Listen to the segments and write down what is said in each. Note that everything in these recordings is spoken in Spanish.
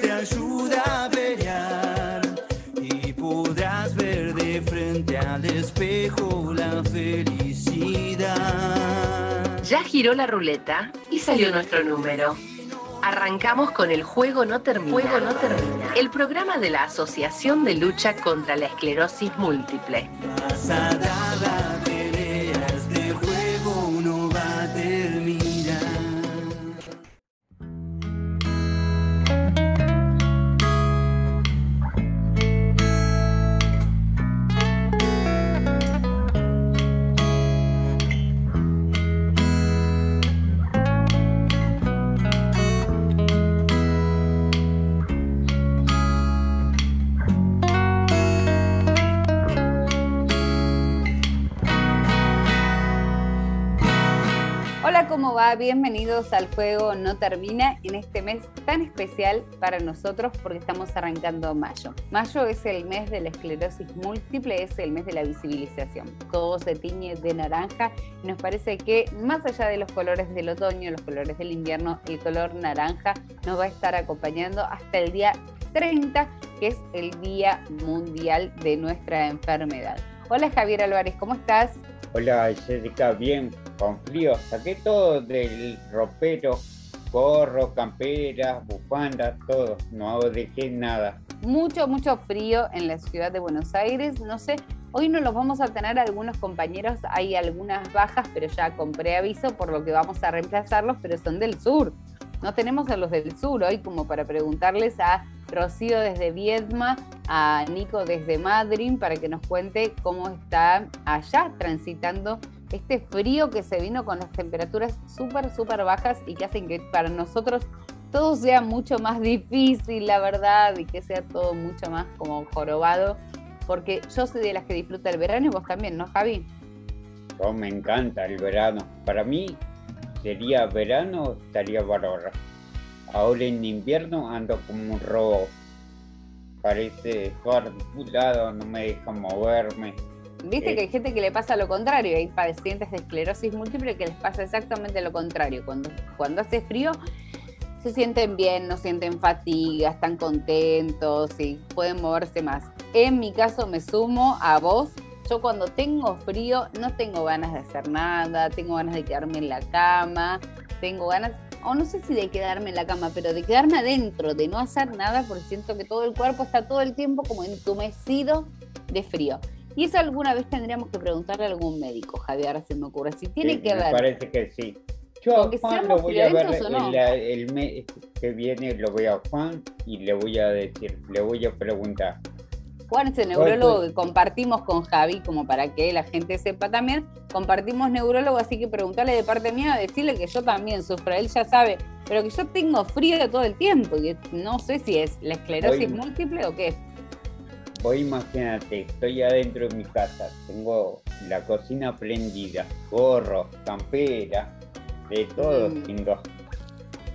te ayuda a pelear y podrás ver de frente al espejo la felicidad. Ya giró la ruleta y salió nuestro número. Arrancamos con el Juego No Termina. Juego No Termina. El programa de la Asociación de Lucha contra la Esclerosis Múltiple. Vas a dar la Bienvenidos al juego No Termina en este mes tan especial para nosotros porque estamos arrancando mayo. Mayo es el mes de la esclerosis múltiple, es el mes de la visibilización. Todo se tiñe de naranja y nos parece que más allá de los colores del otoño, los colores del invierno, el color naranja nos va a estar acompañando hasta el día 30, que es el Día Mundial de nuestra enfermedad. Hola Javier Álvarez, ¿cómo estás? Hola Jessica, bien, con frío. Saqué todo del ropero, gorro, camperas, bufandas, todo. No dejé nada. mucho, mucho frío en la ciudad de Buenos Aires. No sé, hoy no los vamos a tener algunos compañeros, hay algunas bajas, pero ya compré aviso, por lo que vamos a reemplazarlos, pero son del sur. No tenemos a los del sur hoy como para preguntarles a Rocío desde Viedma, a Nico desde Madrid, para que nos cuente cómo está allá transitando este frío que se vino con las temperaturas súper, súper bajas y que hacen que para nosotros todo sea mucho más difícil, la verdad, y que sea todo mucho más como jorobado, porque yo soy de las que disfruta el verano y vos también, ¿no, Javi? Oh, me encanta el verano. Para mí sería verano, estaría bárbaro. Ahora en invierno ando como un robo. Parece lado, no me deja moverme. Viste Eh. que hay gente que le pasa lo contrario, hay pacientes de esclerosis múltiple que les pasa exactamente lo contrario. Cuando, cuando hace frío se sienten bien, no sienten fatiga, están contentos y pueden moverse más. En mi caso me sumo a vos. Yo cuando tengo frío no tengo ganas de hacer nada, tengo ganas de quedarme en la cama, tengo ganas, o no sé si de quedarme en la cama, pero de quedarme adentro, de no hacer nada, porque siento que todo el cuerpo está todo el tiempo como entumecido de frío. Y eso alguna vez tendríamos que preguntarle a algún médico, Javier, ahora se me ocurre. Si tiene Sí, que me ver. parece que sí. Yo a Juan lo voy a ver no. el, el mes que viene, lo voy a Juan y le voy a decir, le voy a preguntar. Juan es el neurólogo que compartimos con Javi, como para que la gente sepa también. Compartimos neurólogo, así que preguntarle de parte mía, decirle que yo también sufro. Él ya sabe, pero que yo tengo frío todo el tiempo. Y no sé si es la esclerosis múltiple o qué. Vos imagínate, estoy adentro de mi casa, tengo la cocina prendida, gorro, campera, de todo Mm. tengo.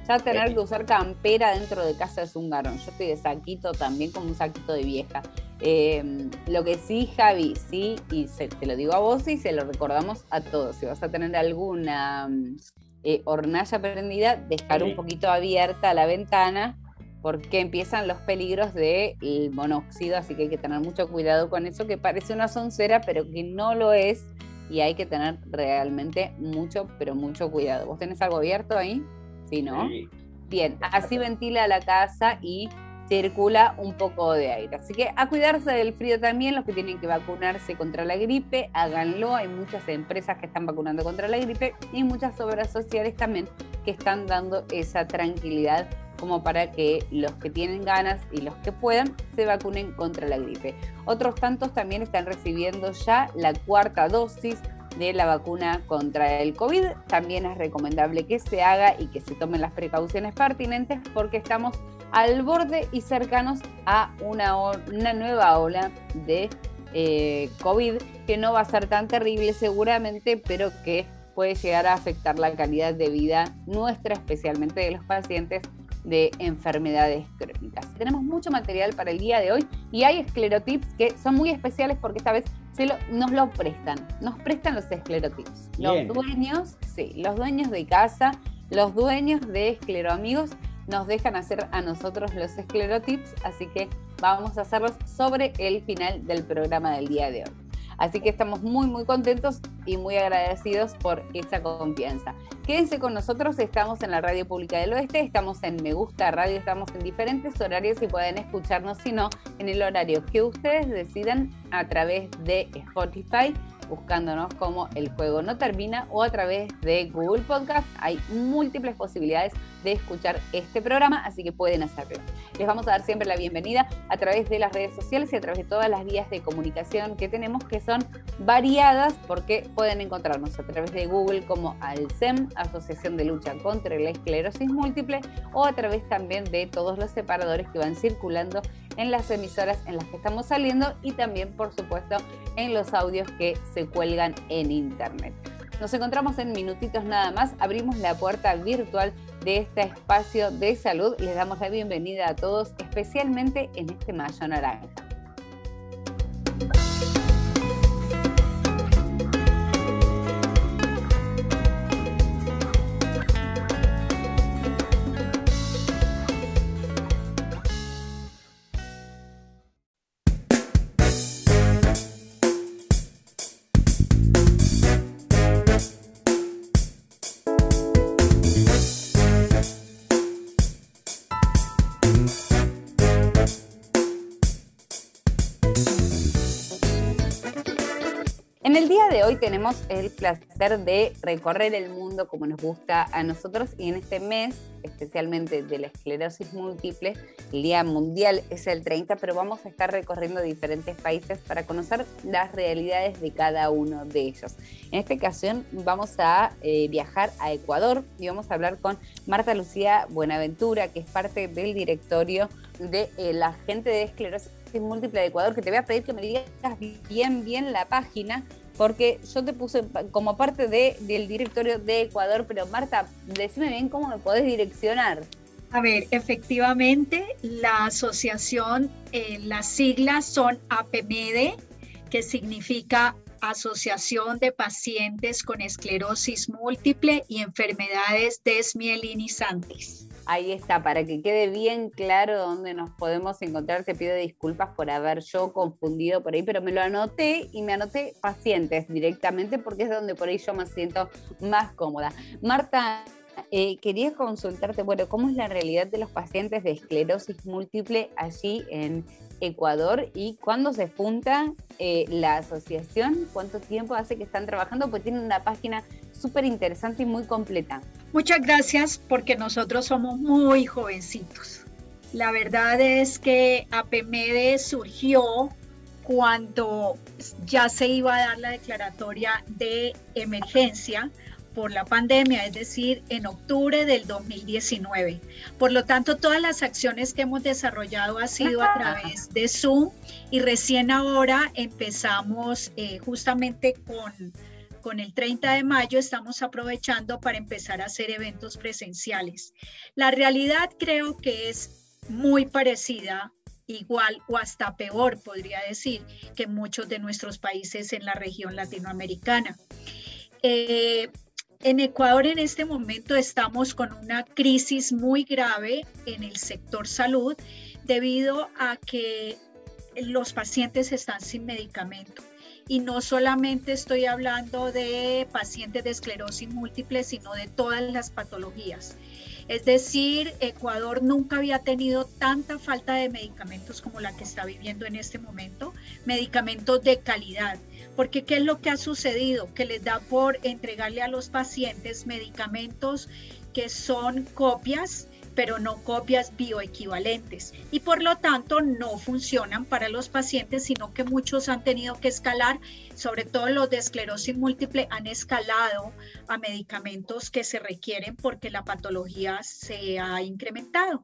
Ya tener Sí. que usar campera dentro de casa es un garón. Yo estoy de saquito también, como un saquito de vieja. Eh, lo que sí, Javi, sí, y se- te lo digo a vos y se lo recordamos a todos. Si vas a tener alguna mm, eh, hornalla prendida, dejar Sí. un poquito abierta la ventana porque empiezan los peligros del monóxido, así que hay que tener mucho cuidado con eso, que parece una soncera, pero que no lo es, y hay que tener realmente mucho, pero mucho cuidado. ¿Vos tenés algo abierto ahí? Sí, ¿no? Sí. Bien, así ventila la casa y circula un poco de aire. Así que a cuidarse del frío también, los que tienen que vacunarse contra la gripe, háganlo. Hay muchas empresas que están vacunando contra la gripe y muchas obras sociales también que están dando esa tranquilidad como para que los que tienen ganas y los que puedan se vacunen contra la gripe. Otros tantos también están recibiendo ya la cuarta dosis de la vacuna contra el COVID. También es recomendable que se haga y que se tomen las precauciones pertinentes porque estamos al borde y cercanos a una, una nueva ola de eh, COVID que no va a ser tan terrible seguramente, pero que puede llegar a afectar la calidad de vida nuestra, especialmente de los pacientes de enfermedades crónicas. Tenemos mucho material para el día de hoy y hay esclerotips que son muy especiales porque esta vez se lo- nos lo prestan, nos prestan los esclerotips. Los dueños, sí, los dueños de casa, los dueños de escleroamigos nos dejan hacer a nosotros los esclerotips, así que vamos a hacerlos sobre el final del programa del día de hoy. Así que estamos muy, muy contentos y muy agradecidos por esa confianza. Quédense con nosotros, estamos en la Radio Pública del Oeste, estamos en Me Gusta Radio, estamos en diferentes horarios y pueden escucharnos, si no, en el horario que ustedes decidan a través de Spotify buscándonos como El Juego No Termina o a través de Google Podcast. Hay múltiples posibilidades de escuchar este programa, así que pueden hacerlo. Les vamos a dar siempre la bienvenida a través de las redes sociales y a través de todas las vías de comunicación que tenemos, que son variadas, porque pueden encontrarnos a través de Google como ALSEM, Asociación de Lucha contra la Esclerosis Múltiple, o a través también de todos los separadores que van circulando en las emisoras en las que estamos saliendo y también, por supuesto, en los audios que se cuelgan en Internet. Nos encontramos en minutitos nada más, abrimos la puerta virtual de este espacio de salud les damos la bienvenida a todos, especialmente en este mayo naranja. Hoy tenemos el placer de recorrer el mundo como nos gusta a nosotros y en este mes, especialmente de la esclerosis múltiple, el Día Mundial es el 30, pero vamos a estar recorriendo diferentes países para conocer las realidades de cada uno de ellos. En esta ocasión vamos a eh, viajar a Ecuador y vamos a hablar con Marta Lucía Buenaventura, que es parte del directorio de eh, la gente de esclerosis múltiple de Ecuador, que te voy a pedir que me digas bien, bien la página porque yo te puse como parte de, del directorio de Ecuador, pero Marta, decime bien cómo me podés direccionar. A ver, efectivamente, la asociación, eh, las siglas son APMEDE, que significa Asociación de Pacientes con Esclerosis Múltiple y Enfermedades Desmielinizantes. Ahí está, para que quede bien claro dónde nos podemos encontrar. Te pido disculpas por haber yo confundido por ahí, pero me lo anoté y me anoté pacientes directamente porque es donde por ahí yo me siento más cómoda. Marta, eh, quería consultarte, bueno, ¿cómo es la realidad de los pacientes de esclerosis múltiple allí en Ecuador y cuándo se funda eh, la asociación? ¿Cuánto tiempo hace que están trabajando? Pues tienen una página súper interesante y muy completa. Muchas gracias porque nosotros somos muy jovencitos. La verdad es que APMEDE surgió cuando ya se iba a dar la declaratoria de emergencia por la pandemia, es decir, en octubre del 2019. Por lo tanto, todas las acciones que hemos desarrollado ha sido a través de Zoom y recién ahora empezamos eh, justamente con con el 30 de mayo estamos aprovechando para empezar a hacer eventos presenciales. La realidad creo que es muy parecida igual o hasta peor, podría decir, que muchos de nuestros países en la región latinoamericana. Eh, en Ecuador en este momento estamos con una crisis muy grave en el sector salud debido a que los pacientes están sin medicamento y no solamente estoy hablando de pacientes de esclerosis múltiple, sino de todas las patologías. Es decir, Ecuador nunca había tenido tanta falta de medicamentos como la que está viviendo en este momento, medicamentos de calidad. Porque ¿qué es lo que ha sucedido? Que les da por entregarle a los pacientes medicamentos que son copias pero no copias bioequivalentes y por lo tanto no funcionan para los pacientes, sino que muchos han tenido que escalar, sobre todo los de esclerosis múltiple han escalado a medicamentos que se requieren porque la patología se ha incrementado.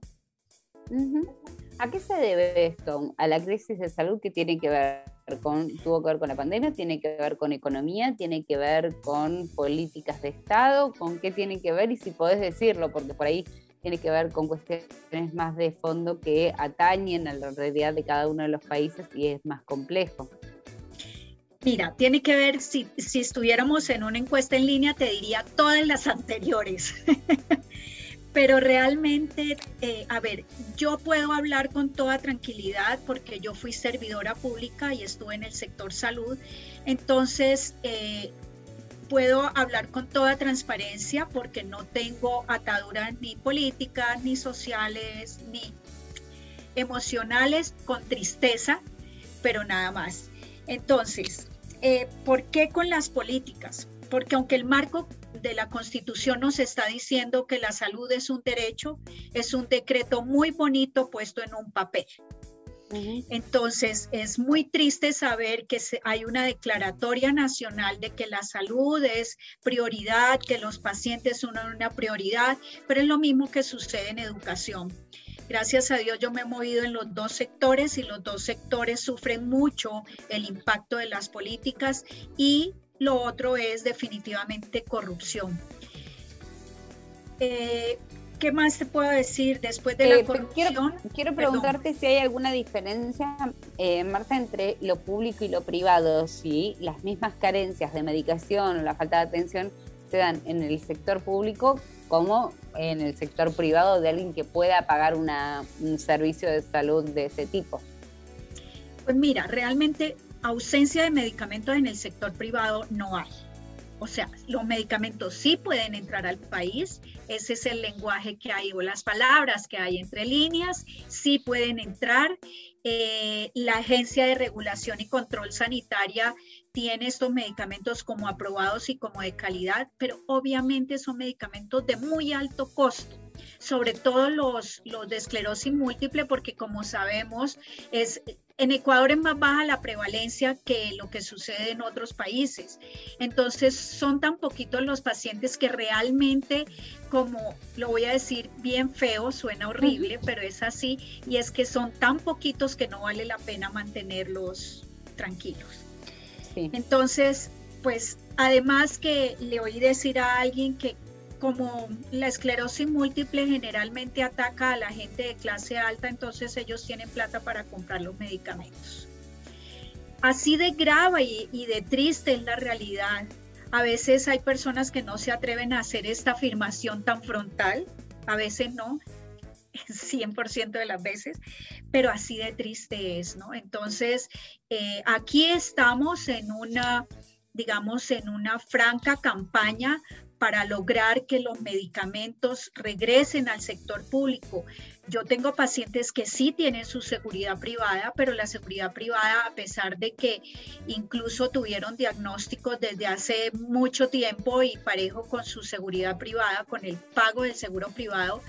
¿A qué se debe esto? ¿A la crisis de salud que tiene que ver con, tuvo que ver con la pandemia, tiene que ver con economía, tiene que ver con políticas de Estado, con qué tiene que ver y si podés decirlo, porque por ahí tiene que ver con cuestiones más de fondo que atañen a la realidad de cada uno de los países y es más complejo. Mira, tiene que ver, si, estuviéramos en una encuesta en línea, te diría todas las anteriores. pero realmente, eh, a ver, yo puedo hablar con toda tranquilidad porque yo fui servidora pública y estuve en el sector salud, entonces eh, puedo hablar con toda transparencia porque no tengo ataduras ni políticas, ni sociales, ni emocionales, con tristeza, pero nada más. Entonces, eh, ¿por qué con las políticas? Porque aunque el marco de la Constitución nos está diciendo que la salud es un derecho, es un decreto muy bonito puesto en un papel. Entonces, es muy triste saber que hay una declaratoria nacional de que la salud es prioridad, que los pacientes son una prioridad, pero es lo mismo que sucede en educación. Gracias a Dios yo me he movido en los dos sectores y los dos sectores sufren mucho el impacto de las políticas y lo otro es definitivamente corrupción. Eh, ¿Qué más te puedo decir después de la eh, corrupción? Quiero, preguntarte si hay alguna diferencia, eh, Marta, entre lo público y lo privado, si las mismas carencias de medicación o la falta de atención se dan en el sector público como en el sector privado de alguien que pueda pagar una, un servicio de salud de ese tipo. Pues mira, realmente ausencia de medicamentos en el sector privado no hay. O sea, los medicamentos sí pueden entrar al país, ese es el lenguaje que hay o las palabras que hay entre líneas, sí pueden entrar. Eh, la Agencia de Regulación y Control Sanitaria tiene estos medicamentos como aprobados y como de calidad, pero obviamente son medicamentos de muy alto costo sobre todo los, los de esclerosis múltiple, porque como sabemos, es, en Ecuador es más baja la prevalencia que lo que sucede en otros países. Entonces, son tan poquitos los pacientes que realmente, como lo voy a decir bien feo, suena horrible, pero es así, y es que son tan poquitos que no vale la pena mantenerlos tranquilos. Entonces, pues además que le oí decir a alguien que como la esclerosis múltiple generalmente ataca a la gente de clase alta, entonces ellos tienen plata para comprar los medicamentos. Así de grave y, de triste es la realidad. A veces hay personas que no se atreven a hacer esta afirmación tan frontal, a veces no, 100% de las veces, pero así de triste es, ¿no? Entonces, eh, aquí estamos en una, digamos, en una franca campaña para lograr que los medicamentos regresen al sector público. Yo tengo pacientes que sí tienen su seguridad privada, pero la seguridad privada, a pesar de que incluso tuvieron diagnósticos desde hace mucho tiempo y parejo con su seguridad privada, con el pago del seguro privado,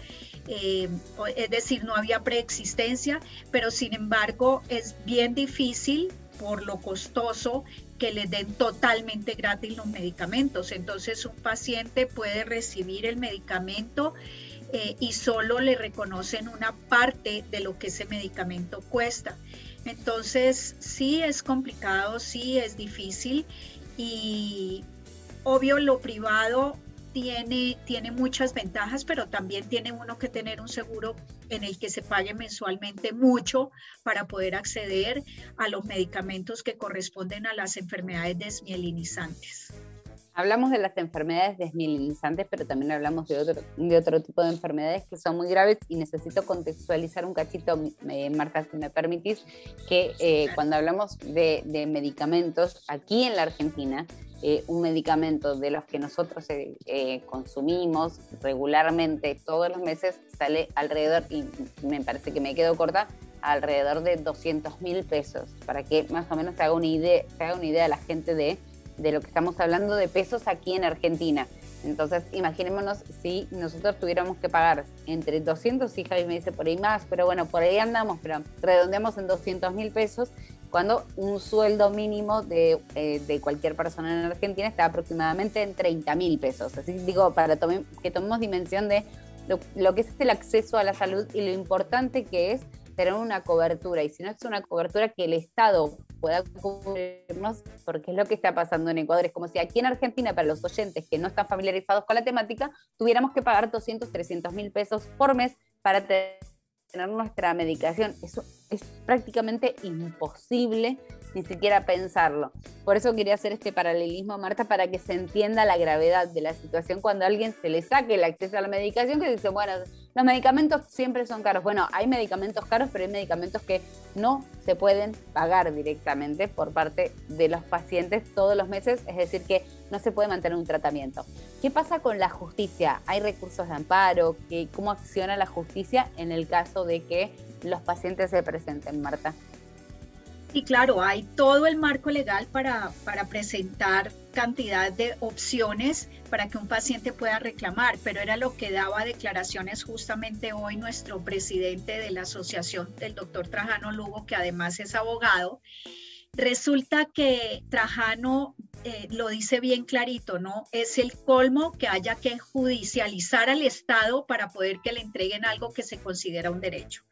eh, es decir, no había preexistencia, pero sin embargo es bien difícil por lo costoso que le den totalmente gratis los medicamentos. Entonces un paciente puede recibir el medicamento eh, y solo le reconocen una parte de lo que ese medicamento cuesta. Entonces sí es complicado, sí es difícil y obvio lo privado tiene, tiene muchas ventajas, pero también tiene uno que tener un seguro en el que se pague mensualmente mucho para poder acceder a los medicamentos que corresponden a las enfermedades desmielinizantes. Hablamos de las enfermedades desmielinizantes, pero también hablamos de otro, de otro tipo de enfermedades que son muy graves y necesito contextualizar un cachito, Marta, si me permitís, que eh, cuando hablamos de, de medicamentos aquí en la Argentina, eh, un medicamento de los que nosotros eh, eh, consumimos regularmente todos los meses sale alrededor, y me parece que me quedo corta, alrededor de 200 mil pesos, para que más o menos se haga una idea, se haga una idea a la gente de, de lo que estamos hablando de pesos aquí en Argentina. Entonces, imaginémonos si nosotros tuviéramos que pagar entre 200 y Javi me dice por ahí más, pero bueno, por ahí andamos, pero redondeamos en 200 mil pesos cuando un sueldo mínimo de, eh, de cualquier persona en Argentina está aproximadamente en 30 mil pesos. Así digo, para que tomemos dimensión de lo, que es el acceso a la salud y lo importante que es tener una cobertura. Y si no es una cobertura que el Estado pueda cubrirnos, porque es lo que está pasando en Ecuador. Es como si aquí en Argentina, para los oyentes que no están familiarizados con la temática, tuviéramos que pagar 200, 300 mil pesos por mes para tener nuestra medicación. Eso es prácticamente imposible ni siquiera pensarlo. Por eso quería hacer este paralelismo, Marta, para que se entienda la gravedad de la situación cuando a alguien se le saque el acceso a la medicación, que dice, bueno, los medicamentos siempre son caros. Bueno, hay medicamentos caros, pero hay medicamentos que no se pueden pagar directamente por parte de los pacientes todos los meses, es decir, que no se puede mantener un tratamiento. ¿Qué pasa con la justicia? ¿Hay recursos de amparo? ¿Cómo acciona la justicia en el caso de que los pacientes se presenten, Marta? Y claro, hay todo el marco legal para, para presentar cantidad de opciones para que un paciente pueda reclamar, pero era lo que daba declaraciones justamente hoy nuestro presidente de la asociación, el doctor Trajano Lugo, que además es abogado. Resulta que Trajano eh, lo dice bien clarito, ¿no? Es el colmo que haya que judicializar al Estado para poder que le entreguen algo que se considera un derecho.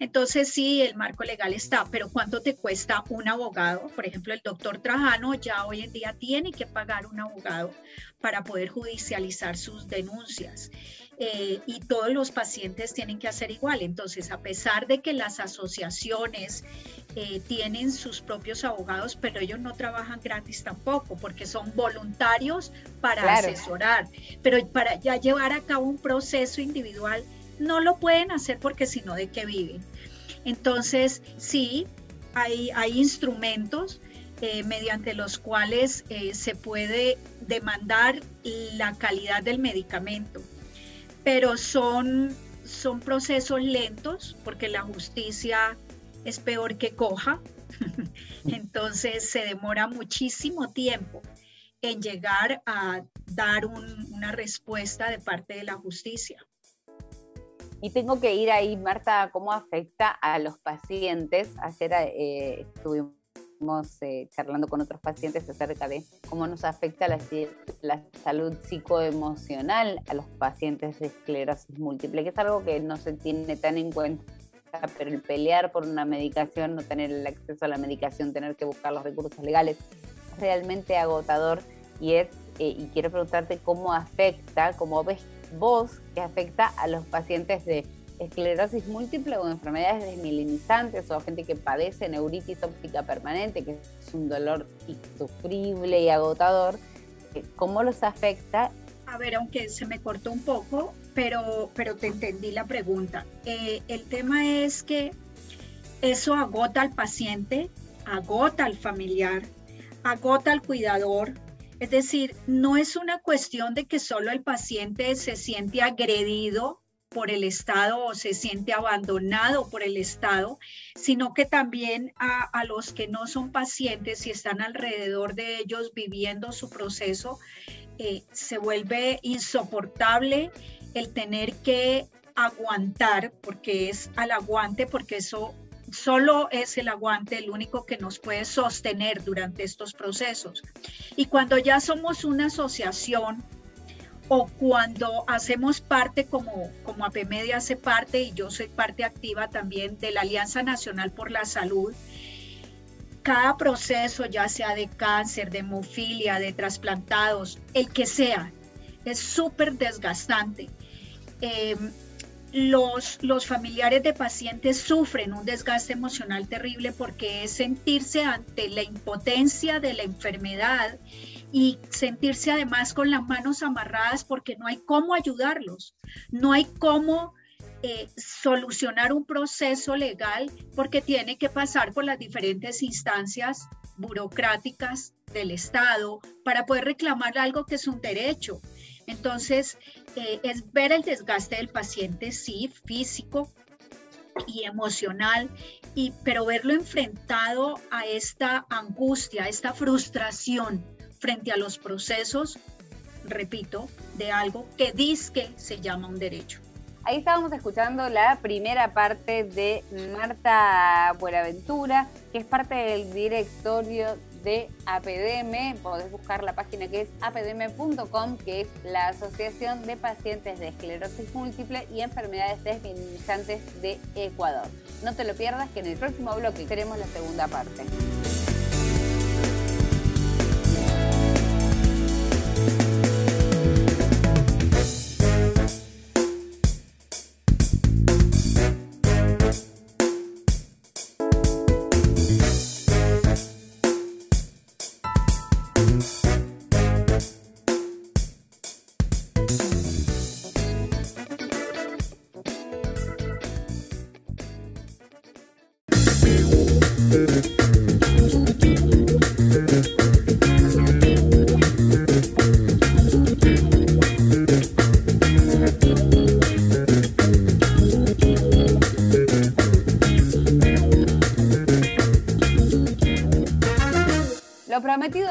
Entonces sí, el marco legal está, pero ¿cuánto te cuesta un abogado? Por ejemplo, el doctor Trajano ya hoy en día tiene que pagar un abogado para poder judicializar sus denuncias. Eh, y todos los pacientes tienen que hacer igual. Entonces, a pesar de que las asociaciones eh, tienen sus propios abogados, pero ellos no trabajan gratis tampoco, porque son voluntarios para asesorar, pero para ya llevar a cabo un proceso individual no lo pueden hacer porque si no, ¿de qué viven? Entonces, sí, hay, hay instrumentos eh, mediante los cuales eh, se puede demandar la calidad del medicamento, pero son, son procesos lentos porque la justicia es peor que coja, entonces se demora muchísimo tiempo en llegar a dar una respuesta de parte de la justicia. Y tengo que ir ahí, Marta, cómo afecta a los pacientes. Ayer eh, estuvimos eh, charlando con otros pacientes acerca de cómo nos afecta la, la, salud psicoemocional a los pacientes de esclerosis múltiple, que es algo que no se tiene tan en cuenta, pero el pelear por una medicación, no tener el acceso a la medicación, tener que buscar los recursos legales, es realmente agotador y es, eh, y quiero preguntarte cómo afecta, cómo ves voz que afecta a los pacientes de esclerosis múltiple o enfermedades desmilinizantes o a gente que padece neuritis óptica permanente, que es un dolor insufrible y agotador, eh, ¿cómo los afecta? A ver, aunque se me cortó un poco, pero, pero te entendí la pregunta. Eh, el tema es que eso agota al paciente, agota al familiar, agota al cuidador, es decir, no es una cuestión de que solo el paciente se siente agredido por el Estado o se siente abandonado por el Estado, sino que también a, los que no son pacientes y están alrededor de ellos viviendo su proceso, eh, se vuelve insoportable el tener que aguantar, porque es al aguante, porque eso solo es el aguante el único que nos puede sostener durante estos procesos. Y cuando ya somos una asociación o cuando hacemos parte como, como APMEDIA hace parte y yo soy parte activa también de la Alianza Nacional por la Salud, cada proceso, ya sea de cáncer, de hemofilia, de trasplantados, el que sea, es súper desgastante. Eh, los, familiares de pacientes sufren un desgaste emocional terrible porque es sentirse ante la impotencia de la enfermedad y sentirse además con las manos amarradas porque no hay cómo ayudarlos, no hay cómo eh, solucionar un proceso legal porque tiene que pasar por las diferentes instancias burocráticas del Estado para poder reclamar algo que es un derecho. Entonces, eh, es ver el desgaste del paciente, sí, físico y emocional, y, pero verlo enfrentado a esta angustia, a esta frustración frente a los procesos, repito, de algo que que se llama un derecho. Ahí estábamos escuchando la primera parte de Marta Buenaventura, que es parte del directorio de APDM. Podés buscar la página que es apdm.com, que es la Asociación de Pacientes de Esclerosis Múltiple y Enfermedades Desminimizantes de Ecuador. No te lo pierdas, que en el próximo bloque tenemos la segunda parte.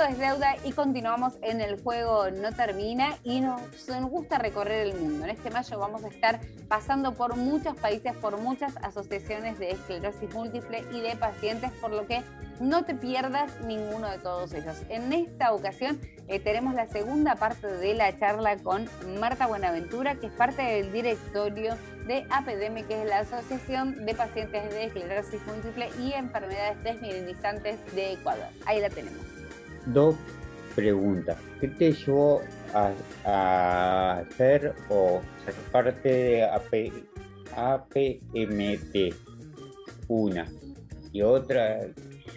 Es deuda y continuamos en el juego No Termina y nos, gusta recorrer el mundo. En este mayo vamos a estar pasando por muchos países, por muchas asociaciones de esclerosis múltiple y de pacientes, por lo que no te pierdas ninguno de todos ellos. En esta ocasión eh, tenemos la segunda parte de la charla con Marta Buenaventura, que es parte del directorio de APDM, que es la Asociación de Pacientes de Esclerosis Múltiple y Enfermedades Desmielizantes de Ecuador. Ahí la tenemos dos preguntas. ¿Qué te llevó a, hacer o ser parte de APMT? Una. Y otra,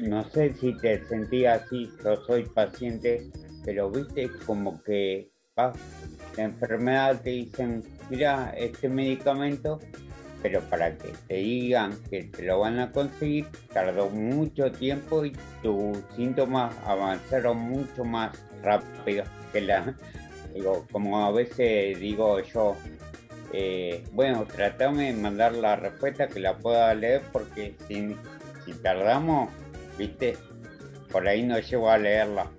no sé si te sentías así, yo soy paciente, pero viste como que la enfermedad te dicen, mira, este medicamento pero para que te digan que te lo van a conseguir, tardó mucho tiempo y tus síntomas avanzaron mucho más rápido que la, digo, como a veces digo yo, eh, bueno, tratame de mandar la respuesta que la pueda leer porque si, si tardamos, viste, por ahí no llego a leerla.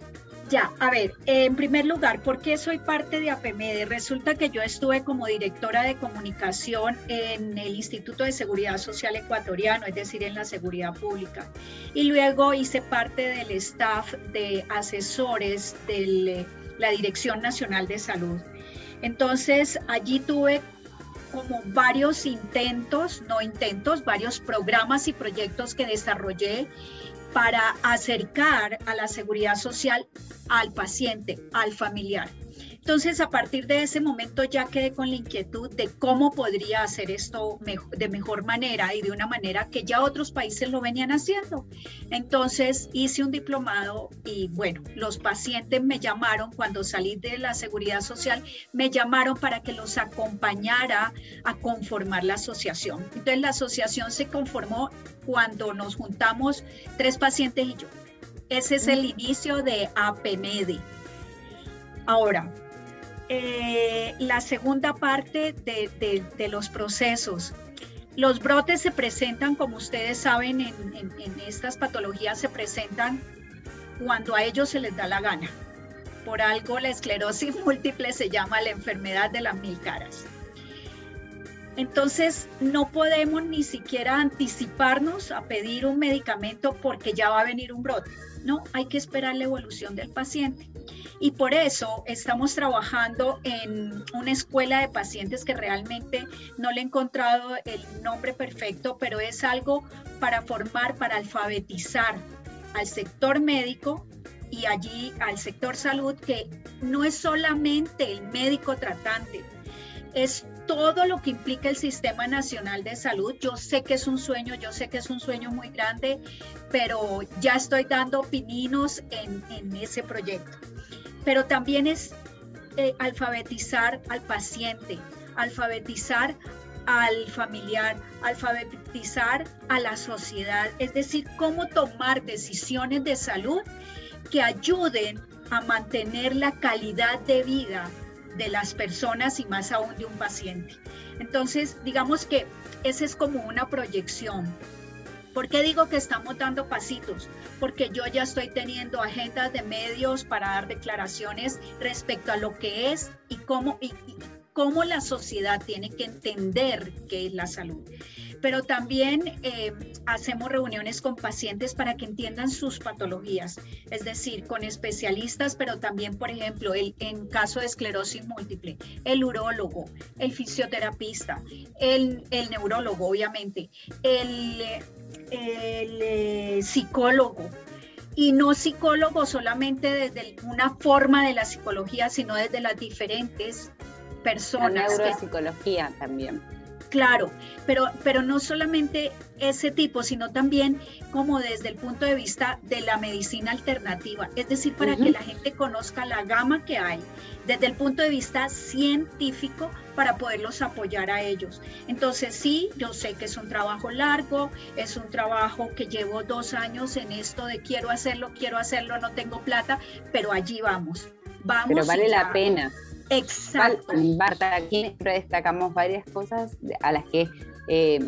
Ya, a ver, en primer lugar, ¿por qué soy parte de APMED? Resulta que yo estuve como directora de comunicación en el Instituto de Seguridad Social Ecuatoriano, es decir, en la seguridad pública. Y luego hice parte del staff de asesores de la Dirección Nacional de Salud. Entonces, allí tuve como varios intentos, no intentos, varios programas y proyectos que desarrollé para acercar a la seguridad social al paciente, al familiar. Entonces, a partir de ese momento ya quedé con la inquietud de cómo podría hacer esto de mejor manera y de una manera que ya otros países lo venían haciendo. Entonces, hice un diplomado y bueno, los pacientes me llamaron cuando salí de la seguridad social, me llamaron para que los acompañara a conformar la asociación. Entonces, la asociación se conformó cuando nos juntamos tres pacientes y yo. Ese es el inicio de APMEDI. Ahora, eh, la segunda parte de, los procesos. Los brotes se presentan, como ustedes saben, en, en, estas patologías se presentan cuando a ellos se les da la gana. Por algo la esclerosis múltiple se llama la enfermedad de las mil caras. Entonces no podemos ni siquiera anticiparnos a pedir un medicamento porque ya va a venir un brote. No, hay que esperar la evolución del paciente. Y por eso estamos trabajando en una escuela de pacientes que realmente no le he encontrado el nombre perfecto, pero es algo para formar, para alfabetizar al sector médico y allí al sector salud, que no es solamente el médico tratante, es todo lo que implica el Sistema Nacional de Salud. Yo sé que es un sueño, yo sé que es un sueño muy grande, pero ya estoy dando pininos en, en ese proyecto. Pero también es eh, alfabetizar al paciente, alfabetizar al familiar, alfabetizar a la sociedad, es decir, cómo tomar decisiones de salud que ayuden a mantener la calidad de vida de las personas y más aún de un paciente. Entonces, digamos que esa es como una proyección. ¿Por qué digo que estamos dando pasitos? Porque yo ya estoy teniendo agendas de medios para dar declaraciones respecto a lo que es y cómo, y, cómo la sociedad tiene que entender qué es la salud pero también eh, hacemos reuniones con pacientes para que entiendan sus patologías, es decir, con especialistas, pero también, por ejemplo, el, en caso de esclerosis múltiple, el urólogo, el fisioterapista, el, el neurólogo, obviamente, el, el eh, psicólogo, y no psicólogo solamente desde una forma de la psicología, sino desde las diferentes personas. La neuropsicología también. Claro, pero, pero no solamente ese tipo, sino también como desde el punto de vista de la medicina alternativa, es decir, para que la gente conozca la gama que hay desde el punto de vista científico para poderlos apoyar a ellos. Entonces sí, yo sé que es un trabajo largo, es un trabajo que llevo dos años en esto de quiero hacerlo, quiero hacerlo, no tengo plata, pero allí vamos. Vamos. Pero vale la pena. Exacto. Marta, aquí destacamos varias cosas a las que eh,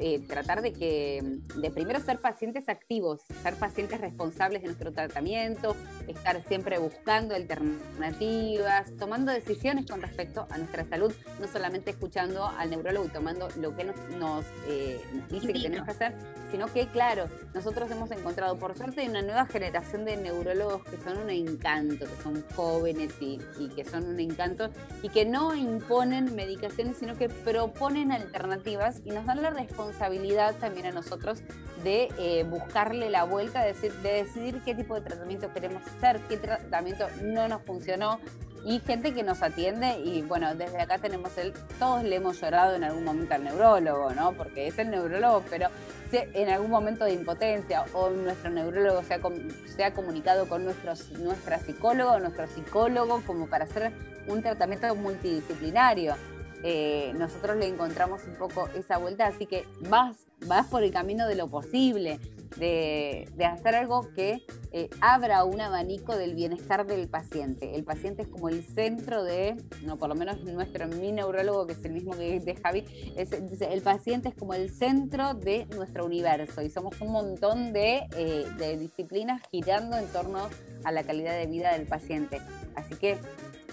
eh, tratar de que, de primero ser pacientes activos, ser pacientes responsables de nuestro tratamiento, estar siempre buscando alternativas, tomando decisiones con respecto a nuestra salud, no solamente escuchando al neurólogo y tomando lo que nos, eh, dice que tenemos que hacer, sino que, claro, nosotros hemos encontrado, por suerte, una nueva generación de neurólogos que son un encanto, que son jóvenes y, y que son un encanto y que no imponen medicaciones, sino que proponen alternativas y nos dan la responsabilidad también a nosotros de eh, buscarle la vuelta, de, decir, de decidir qué tipo de tratamiento queremos hacer, qué tratamiento no nos funcionó, y gente que nos atiende y bueno, desde acá tenemos el, todos le hemos llorado en algún momento al neurólogo, ¿no? Porque es el neurólogo, pero en algún momento de impotencia o nuestro neurólogo se ha, se ha comunicado con nuestros, nuestra psicóloga o nuestro psicólogo como para hacer un tratamiento multidisciplinario. Eh, nosotros le encontramos un poco esa vuelta, así que vas, vas por el camino de lo posible, de, hacer algo que eh, abra un abanico del bienestar del paciente. El paciente es como el centro de, no, por lo menos nuestro, mi neurólogo, que es el mismo que de Javi, el paciente es como el centro de nuestro universo y somos un montón de, eh, de disciplinas girando en torno a la calidad de vida del paciente. Así que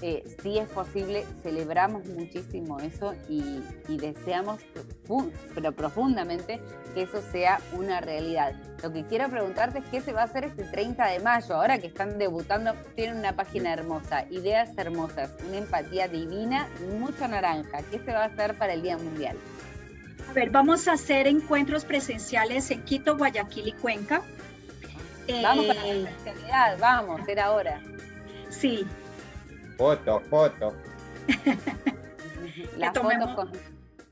eh, si es posible, celebramos muchísimo eso y, deseamos, pero profundamente, que eso sea una realidad. Lo que quiero preguntarte es qué se va a hacer este 30 de mayo, ahora que están debutando, tienen una página hermosa, ideas hermosas, una empatía divina y mucha naranja. ¿Qué se va a hacer para el Día Mundial? A ver, vamos a hacer encuentros presenciales en Quito, Guayaquil y Cuenca. Vamos con la eh, presencialidad, vamos, era hora. Sí, Foto, foto. las, fotos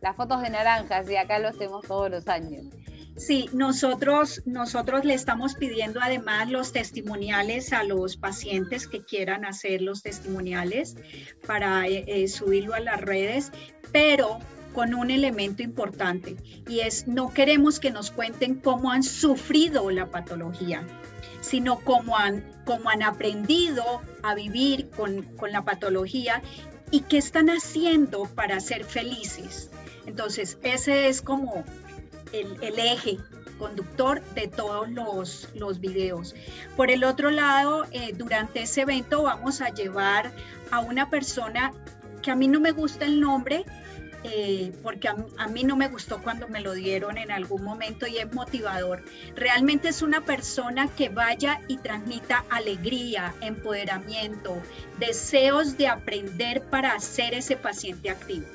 las fotos de naranjas, y acá lo hacemos todos los años. Sí, nosotros, nosotros le estamos pidiendo además los testimoniales a los pacientes que quieran hacer los testimoniales para eh, eh, subirlo a las redes, pero con un elemento importante y es no queremos que nos cuenten cómo han sufrido la patología sino cómo han, han aprendido a vivir con, la patología y qué están haciendo para ser felices. Entonces, ese es como el, eje conductor de todos los, los, videos. Por el otro lado, eh, durante ese evento vamos a llevar a una persona que a mí no me gusta el nombre, eh, porque a, mí no me gustó cuando me lo dieron en algún momento y es motivador. Realmente es una persona que vaya y transmita alegría, empoderamiento, deseos de aprender para ser ese paciente activo.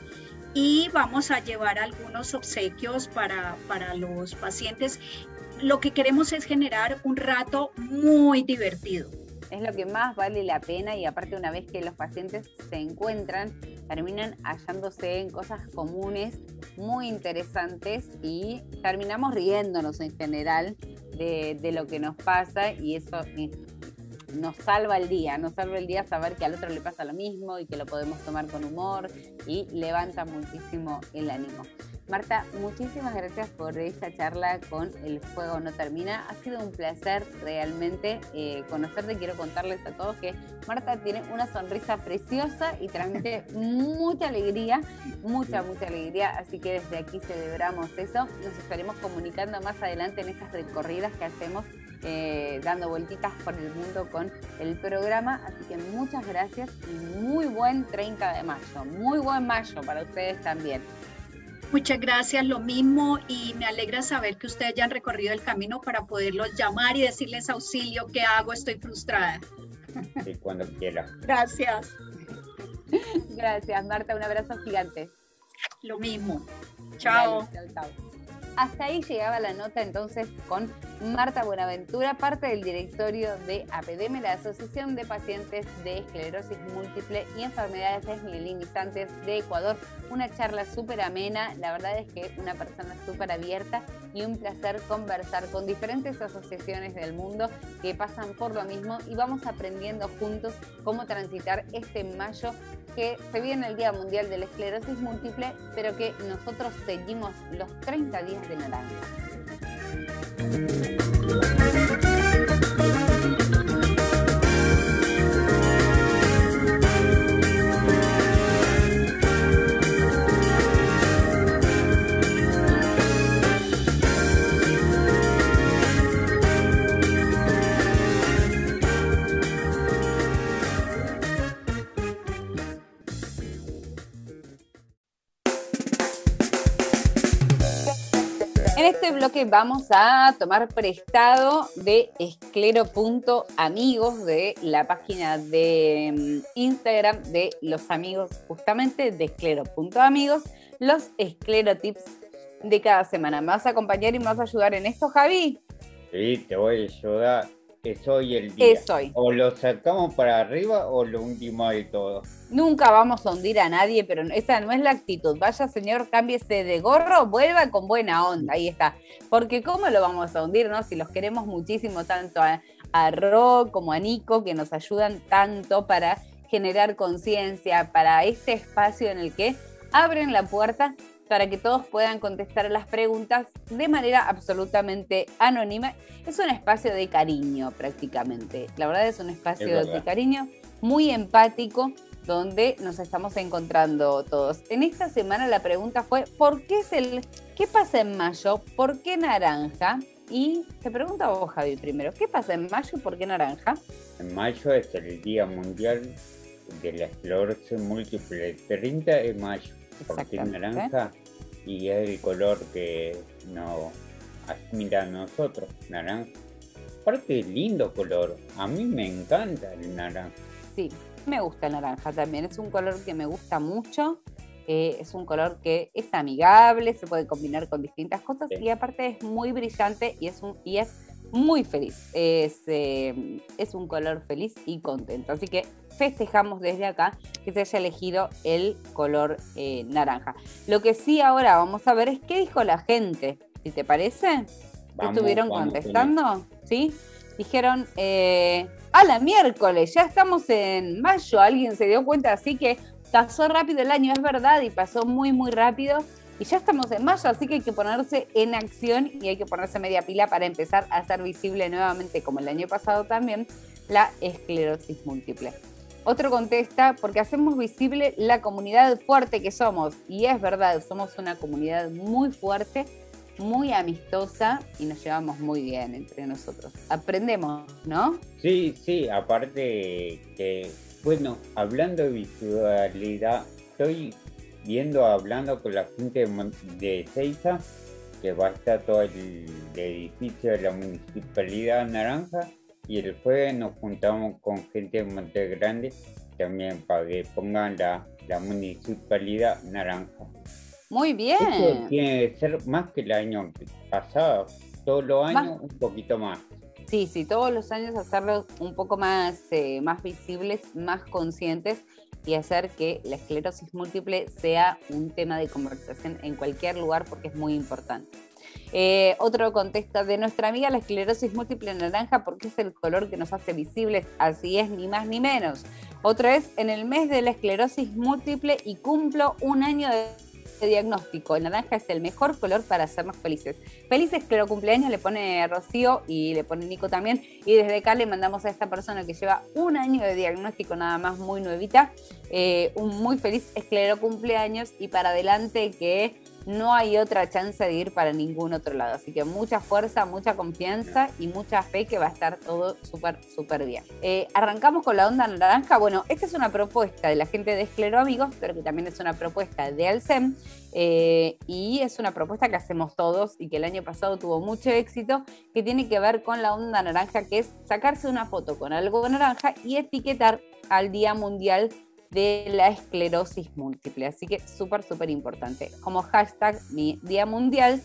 Y vamos a llevar algunos obsequios para, para los pacientes. Lo que queremos es generar un rato muy divertido es lo que más vale la pena y aparte una vez que los pacientes se encuentran, terminan hallándose en cosas comunes muy interesantes y terminamos riéndonos en general de, lo que nos pasa y eso nos salva el día, nos salva el día saber que al otro le pasa lo mismo y que lo podemos tomar con humor y levanta muchísimo el ánimo. Marta, muchísimas gracias por esta charla con El Fuego No Termina. Ha sido un placer realmente eh, conocerte. Quiero contarles a todos que Marta tiene una sonrisa preciosa y transmite mucha alegría, mucha, mucha alegría. Así que desde aquí celebramos eso. Nos estaremos comunicando más adelante en estas recorridas que hacemos eh, dando vueltitas por el mundo con el programa. Así que muchas gracias y muy buen 30 de mayo. Muy buen mayo para ustedes también. Muchas gracias, lo mismo, y me alegra saber que ustedes ya han recorrido el camino para poderlos llamar y decirles auxilio, ¿qué hago? Estoy frustrada. Sí, cuando quiera. Gracias. Gracias, Marta, un abrazo gigante. Lo mismo. Chao. chao, chao. Hasta ahí llegaba la nota entonces con Marta Buenaventura, parte del directorio de APDM, la Asociación de Pacientes de Esclerosis Múltiple y Enfermedades Desmielinizantes de Ecuador. Una charla súper amena, la verdad es que una persona súper abierta y un placer conversar con diferentes asociaciones del mundo que pasan por lo mismo y vamos aprendiendo juntos cómo transitar este mayo que se viene el Día Mundial de la Esclerosis Múltiple, pero que nosotros seguimos los 30 días de naranja. Este bloque vamos a tomar prestado de esclero.amigos, de la página de mm, Instagram de los amigos, justamente de esclero.amigos, los esclerotips de cada semana. ¿Me vas a acompañar y me vas a ayudar en esto, Javi? Sí, te voy a ayudar. Es hoy el día. O lo sacamos para arriba o lo hundimos de todo. Nunca vamos a hundir a nadie, pero esa no es la actitud. Vaya, señor, cámbiese de gorro, vuelva con buena onda. Ahí está. Porque ¿cómo lo vamos a hundir, no? Si los queremos muchísimo, tanto a, a Ro como a Nico, que nos ayudan tanto para generar conciencia, para este espacio en el que abren la puerta para que todos puedan contestar las preguntas de manera absolutamente anónima. Es un espacio de cariño prácticamente. La verdad es un espacio Es de cariño muy empático donde nos estamos encontrando todos. En esta semana la pregunta fue, ¿por qué es el qué pasa en mayo? ¿Por qué naranja? Y te pregunto a vos, Javi, primero, ¿qué pasa en mayo y por qué naranja? En mayo es el Día Mundial de la Esclerosis Múltiple. El 30 de mayo. Porque es Exactamente. naranja y es el color que nos admira a nosotros, naranja. Aparte lindo color. A mí me encanta el naranja. Sí, me gusta el naranja también. Es un color que me gusta mucho. eh, es un color que es amigable, se puede combinar con distintas cosas Sí. y aparte es muy brillante y es, un, y es muy feliz. Es, eh, es un color feliz y contento. Así que festejamos desde acá que se haya elegido el color eh, naranja. Lo que sí ahora vamos a ver es qué dijo la gente. Si te parece, Vamos, estuvieron vamos contestando, ¿sí? Dijeron, eh, a la miércoles, ya estamos en mayo, alguien se dio cuenta, así que pasó rápido el año, es verdad, y pasó muy, muy rápido. Y ya estamos en mayo, así que hay que ponerse en acción y hay que ponerse media pila para empezar a hacer visible nuevamente, como el año pasado también, la esclerosis múltiple. Otro contesta, porque hacemos visible la comunidad fuerte que somos. Y es verdad, somos una comunidad muy fuerte, muy amistosa y nos llevamos muy bien entre nosotros. Aprendemos, ¿no? Sí, sí, aparte que, bueno, hablando de visualidad, estoy viendo, hablando con la gente de, Seiza, que va a estar todo el, edificio de la Municipalidad Naranja, y el jueves nos juntamos con gente de Monte Grande también para que pongan la, la Municipalidad Naranja. Muy Esto bien. tiene que ser más que el año pasado, todos los Más- años un poquito más. Sí, sí, todos los años hacerlos un poco más, eh, más visibles, más conscientes y hacer que la esclerosis múltiple sea un tema de conversación en cualquier lugar porque es muy importante. Eh, otro contesta de nuestra amiga la esclerosis múltiple naranja porque es el color que nos hace visibles, así es, ni más ni menos. Otro es en el mes de la esclerosis múltiple y cumplo un año de diagnóstico. El naranja es el mejor color para hacernos felices. Felices claro cumpleaños le pone Rocío y le pone Nico también. Y desde acá le mandamos a esta persona que lleva un año de diagnóstico nada más muy nuevita, eh, un muy feliz esclero cumpleaños y para adelante que no hay otra chance de ir para ningún otro lado. Así que mucha fuerza, mucha confianza y mucha fe que va a estar todo súper, súper bien. Eh, arrancamos con la onda naranja. Bueno, esta es una propuesta de la gente de Esclero Amigos, pero que también es una propuesta de Alcem. eh, y es una propuesta que hacemos todos y que el año pasado tuvo mucho éxito, que tiene que ver con la onda naranja, que es sacarse una foto con algo naranja y etiquetar al Día Mundial de la esclerosis múltiple. Así que súper, súper importante. Como hashtag mi Día Mundial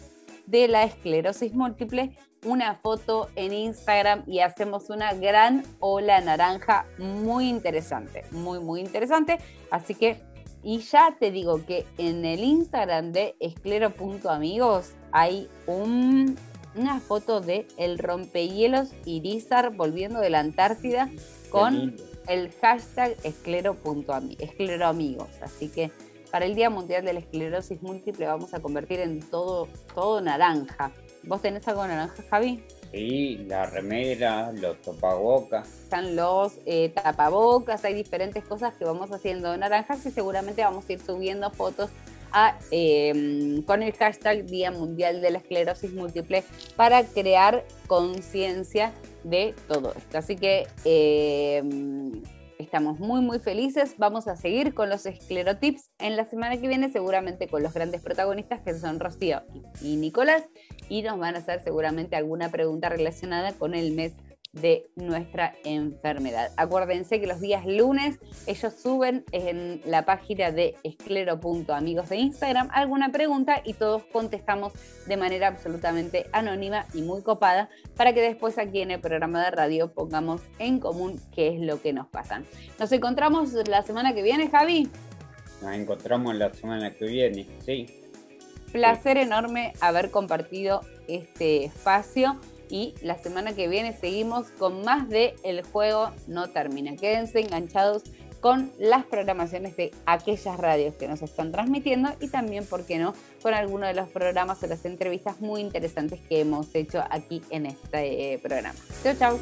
de la esclerosis múltiple, una foto en Instagram y hacemos una gran ola naranja muy interesante, muy, muy interesante. Así que, y ya te digo que en el Instagram de esclero.amigos hay una foto de el rompehielos Irizar volviendo de la Antártida con el hashtag esclero.amigos. Así que para el Día Mundial de la Esclerosis Múltiple vamos a convertir en todo, todo naranja. ¿Vos tenés algo naranja, Javi? Sí, la remera, los tapabocas. Están los eh, tapabocas, hay diferentes cosas que vamos haciendo naranjas y seguramente vamos a ir subiendo fotos em, con el hashtag Día Mundial de la Esclerosis Múltiple para crear conciencia de todo esto. Así que em, Estamos muy muy felices. Vamos a seguir con los esclerotips en la semana que viene, seguramente con los grandes protagonistas que son Rocío y Nicolás, y nos van a hacer seguramente alguna pregunta relacionada con el mes de nuestra enfermedad. Acuérdense que los días lunes ellos suben en la página de esclero.amigos de Instagram alguna pregunta y todos contestamos de manera absolutamente anónima y muy copada para que después aquí en el programa de radio pongamos en común qué es lo que nos pasa. Nos encontramos la semana que viene, Javi. Nos encontramos la semana que viene, sí. Placer enorme haber compartido este espacio y la semana que viene seguimos con más de El juego no termina. Quédense enganchados con las programaciones de aquellas radios que nos están transmitiendo y también, ¿por qué no?, con algunos de los programas o las entrevistas muy interesantes que hemos hecho aquí en este programa. Chau, chau.